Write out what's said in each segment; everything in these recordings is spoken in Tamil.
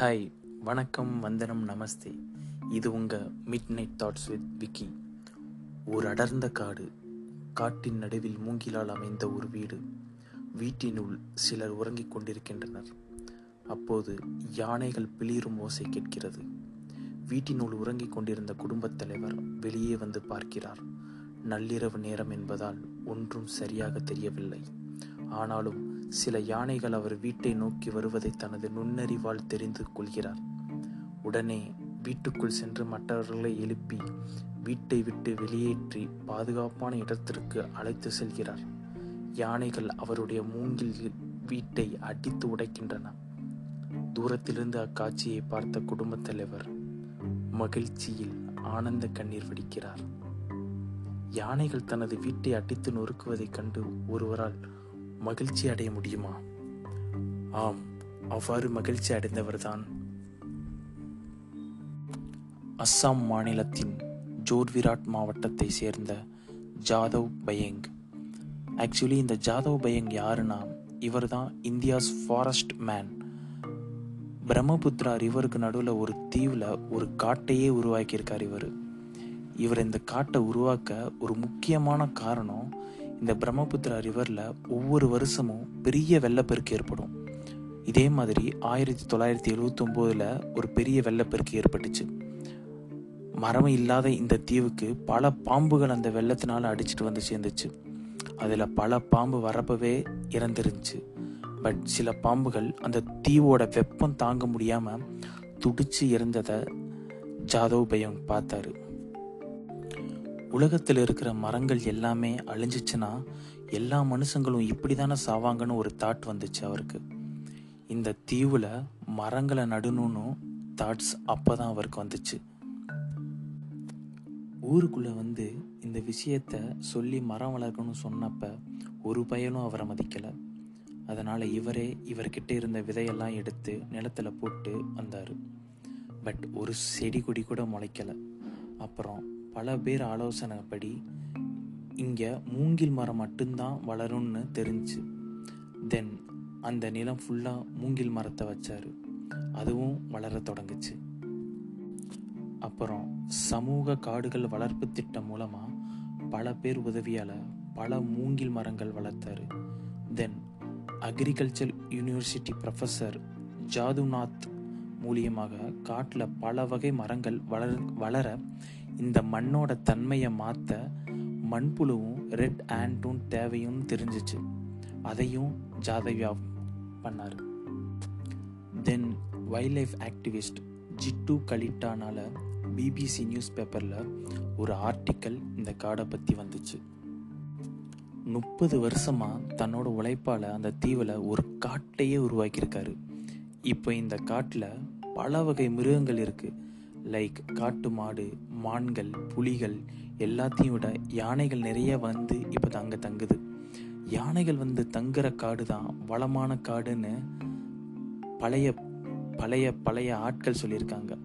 ஹாய் வணக்கம் வந்தனம் நமஸ்தே. இது உங்கள் midnight thoughts with Vicky ஒரு அடர்ந்த காடு காட்டின் நடுவில் மூங்கிலால் அமைந்த ஒரு வீடு. வீட்டினுள் சிலர் உறங்கிக் கொண்டிருக்கின்றனர். அப்போது யானைகள் பிளிரும் ஓசை கேட்கிறது. வீட்டினுள் உறங்கிக் கொண்டிருந்த குடும்பத் தலைவர் வெளியே வந்து பார்க்கிறார். நள்ளிரவு நேரம் என்பதால் ஒன்றும் சரியாக தெரியவில்லை. ஆனாலும் சில யானைகள் அவர் வீட்டை நோக்கி வருவதை தனது நுண்ணறிவால் தெரிந்து கொள்கிறார். உடனே வீட்டுக்குள் சென்று மற்றவர்களை எழுப்பி வீட்டை விட்டு வெளியேற்றி பாதுகாப்பான இடத்திற்கு அழைத்து செல்கிறார். யானைகள் அவருடைய மூங்கில் வீட்டை அடித்து உடைக்கின்றன. தூரத்திலிருந்து அக்காட்சியை பார்த்த குடும்பத் தலைவர் மகிழ்ச்சியில் ஆனந்த கண்ணீர் வடிக்கிறார். யானைகள் தனது வீட்டை அடித்து நொறுக்குவதைக் கண்டு ஒருவரால் மகிழ்ச்சி அடைய முடியுமா? ஆம் அவ்வாறு மகிழ்ச்சி அடைந்தவர்தான். அஸ்ஸாம் மாநிலத்தின் ஜோர்விராட் மாவட்டத்தை சேர்ந்த ஜாதவ் பயங். ஆக்சுவலி இந்த ஜாதவ் பயங் யாருன்னா இவர் தான் இந்தியாஸ் ஃபாரஸ்ட் மேன். பிரம்மபுத்ரா ரிவருக்கு நடுவில் ஒரு தீவில் ஒரு காட்டையே உருவாக்கியிருக்கார் இவர். இவர் இந்த காட்டை உருவாக்க ஒரு முக்கியமான காரணம் இந்த பிரம்மபுத்திரா ரிவரில் ஒவ்வொரு வருஷமும் பெரிய வெள்ளப்பெருக்கு ஏற்படும். இதே மாதிரி ஆயிரத்தி தொள்ளாயிரத்தி எழுவத்தொம்போதில் ஒரு பெரிய வெள்ளப்பெருக்கு ஏற்பட்டுச்சு. மரம் இல்லாத இந்த தீவுக்கு பல பாம்புகள் அந்த வெள்ளத்தினால அடிச்சிட்டு வந்து சேர்ந்துச்சு. அதில் பல பாம்பு வரப்பவே இறந்துருந்துச்சு. பட் சில பாம்புகள் அந்த தீவோட வெப்பம் தாங்க முடியாமல் துடிச்சு இறந்ததை ஜாதவ் பயம் பார்த்தாரு. உலகத்தில் இருக்கிற மரங்கள் எல்லாமே அழிஞ்சிச்சுன்னா எல்லா மனுஷங்களும் இப்படி தானே சாவாங்கன்னு ஒரு தாட் வந்துச்சு அவருக்கு. இந்த தீவில் மரங்களை நடணும்னு தாட்ஸ் அப்போ தான் அவருக்கு வந்துச்சு. ஊருக்குள்ளே வந்து இந்த விஷயத்த சொல்லி மரம் வளர்க்கணும்னு சொன்னப்ப ஒரு பயனும் அவரை மதிக்கலை. அதனால் இவரே இவர்கிட்ட இருந்த விதையெல்லாம் எடுத்து நிலத்தில் போட்டு வந்தார். பட் ஒரு செடி கொடி கூட முளைக்கலை. அப்புறம் பல பேர் ஆலோசனைப்படி இங்கே மூங்கில் மரம் மட்டும்தான் வளரும்னு தெரிஞ்சு. தென் அந்த நிலம் ஃபுல்லாக மூங்கில் மரத்தை வச்சார். அதுவும் வளர தொடங்குச்சு. அப்புறம் சமூக காடுகள் வளர்ப்பு திட்டம் மூலமாக பல பேர் உதவியால் பல மூங்கில் மரங்கள் வளர்த்தாரு. Then agriculture university professor Jadunath மூலியமாக காட்டில் பல வகை மரங்கள் வளர வளர இந்த மண்ணோட தன்மையை மாற்ற மண்புழுவும் ரெட் ஆண்டும் தேவையும் தெரிஞ்சிச்சு. அதையும் ஜாதவ்யா பண்ணார். Then wildlife activist Jitu கலிட்டானால பிபிசி நியூஸ் பேப்பரில் ஒரு ஆர்டிக்கல் இந்த காடை பற்றி வந்துச்சு. முப்பது வருஷமாக தன்னோட உழைப்பால் அந்த தீவில் ஒரு காட்டையே உருவாக்கியிருக்காரு. இப்போ இந்த காட்டில் பல வகை மிருகங்கள் இருக்குது லைக் காட்டு மாடு மான்கள் புலிகள் எல்லாத்தையும் விட யானைகள் நிறைய வந்து இப்போ அங்கே தங்குது. யானைகள் வந்து தங்குற காடு தான் வளமான காடுன்னு பழைய பழைய பழைய ஆட்கள் சொல்லியிருக்காங்க.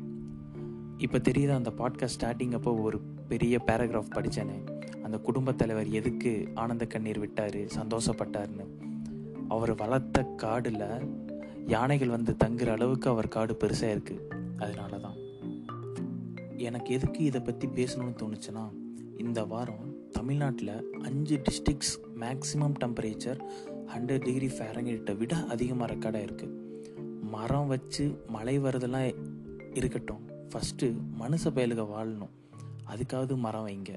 இப்போ தெரியுதா அந்த பாட்காஸ்ட் ஸ்டார்டிங் அப்போ ஒரு பெரிய பேராகிராஃப் படித்தேனே அந்த குடும்பத் தலைவர் எதுக்கு ஆனந்த கண்ணீர் விட்டார் சந்தோஷப்பட்டார்னு அவர் வளர்த்த காடில் யானைகள் வந்து தங்குற அளவுக்கு அவர் காடு பெருசாக இருக்குது அதனால தான் எனக்கு எதுக்கு இதை பற்றி பேசணும்னு தோணுச்சுன்னா இந்த வாரம் தமிழ்நாட்டில் அஞ்சு districts maximum temperature hundred degree ஃபேரங்கிட்ட விட அதிகமாக ரெக்கார்டாக இருக்குது மரம் வச்சு மழை வரதெல்லாம் இருக்கட்டும். ஃபஸ்ட்டு மனுஷ பயலுக வாழணும். அதுக்காவது மரம் வைங்க.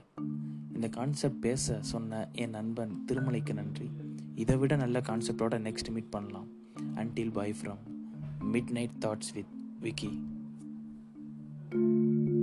இந்த கான்செப்ட் பேச சொன்ன என் நண்பன் திருமலைக்கு நன்றி. இதை விட நல்ல கான்செப்டோட நெக்ஸ்ட் மீட் பண்ணலாம். Until bye from midnight thoughts with Vicky thank you